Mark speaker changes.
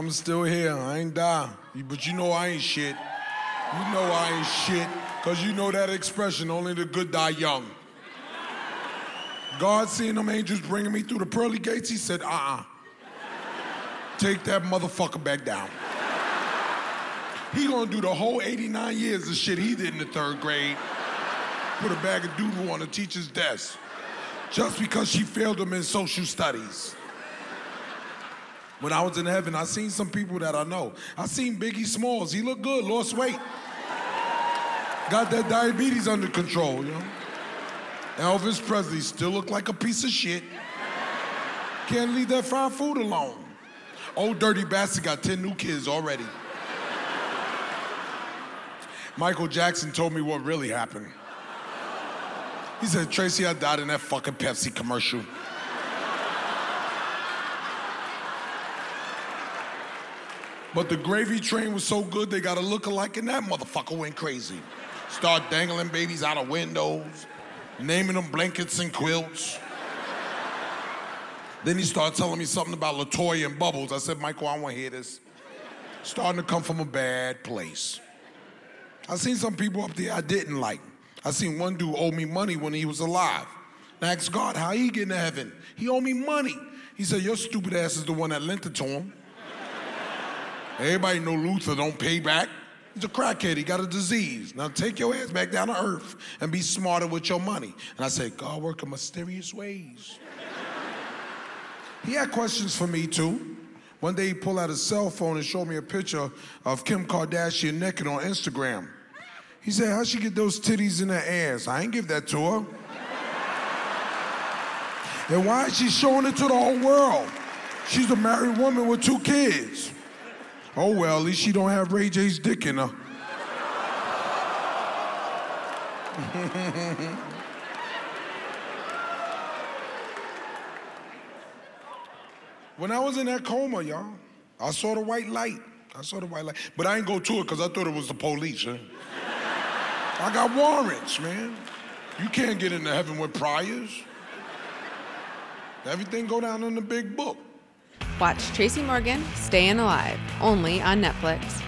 Speaker 1: I'm still here. I ain't die. But you know I ain't shit. You know I ain't shit. Cause you know that expression, only the good die young. God seeing them angels bringing me through the pearly gates, he said, uh-uh. Take that motherfucker back down. He gonna do the whole 89 years of shit he did in the third grade. Put a bag of doodle on the teacher's desk. Just because she failed him in social studies. When I was in heaven, I seen some people that I know. I seen Biggie Smalls. He looked good, lost weight. Got that diabetes under control, you know? Elvis Presley still look like a piece of shit. Can't leave that fried food alone. Old dirty bastard got 10 new kids already. Michael Jackson told me what really happened. He said, Tracy, I died in that fucking Pepsi commercial. But the gravy train was so good, they got a look-alike, and that motherfucker went crazy. Start dangling babies out of windows, naming them blankets and quilts. then he started telling me something about Latoya and Bubbles. I said, Michael, I want to hear this. Starting to come from a bad place. I seen some people up there I didn't like. I seen one dude owe me money when he was alive. I asked God, how he get into heaven? He owe me money. He said, your stupid ass is the one that lent it to him. Everybody know Luther don't pay back. He's a crackhead. He got a disease. Now take your ass back down to earth and be smarter with your money. And I said, God work in mysterious ways. he had questions for me too. One day he pulled out his cell phone and showed me a picture of Kim Kardashian naked on Instagram. He said, How'd she get those titties in her ass? I ain't give that to her. and why is she showing it to the whole world? She's a married woman with two kids. Oh well, at least she don't have Ray J's dick in her. when I was in that coma, y'all, I saw the white light. I saw the white light. But I ain't go to it because I thought it was the police. Huh? I got warrants, man. You can't get into heaven with priors. Everything go down in the big book.
Speaker 2: Watch Tracy Morgan, Staying Alive, only on Netflix.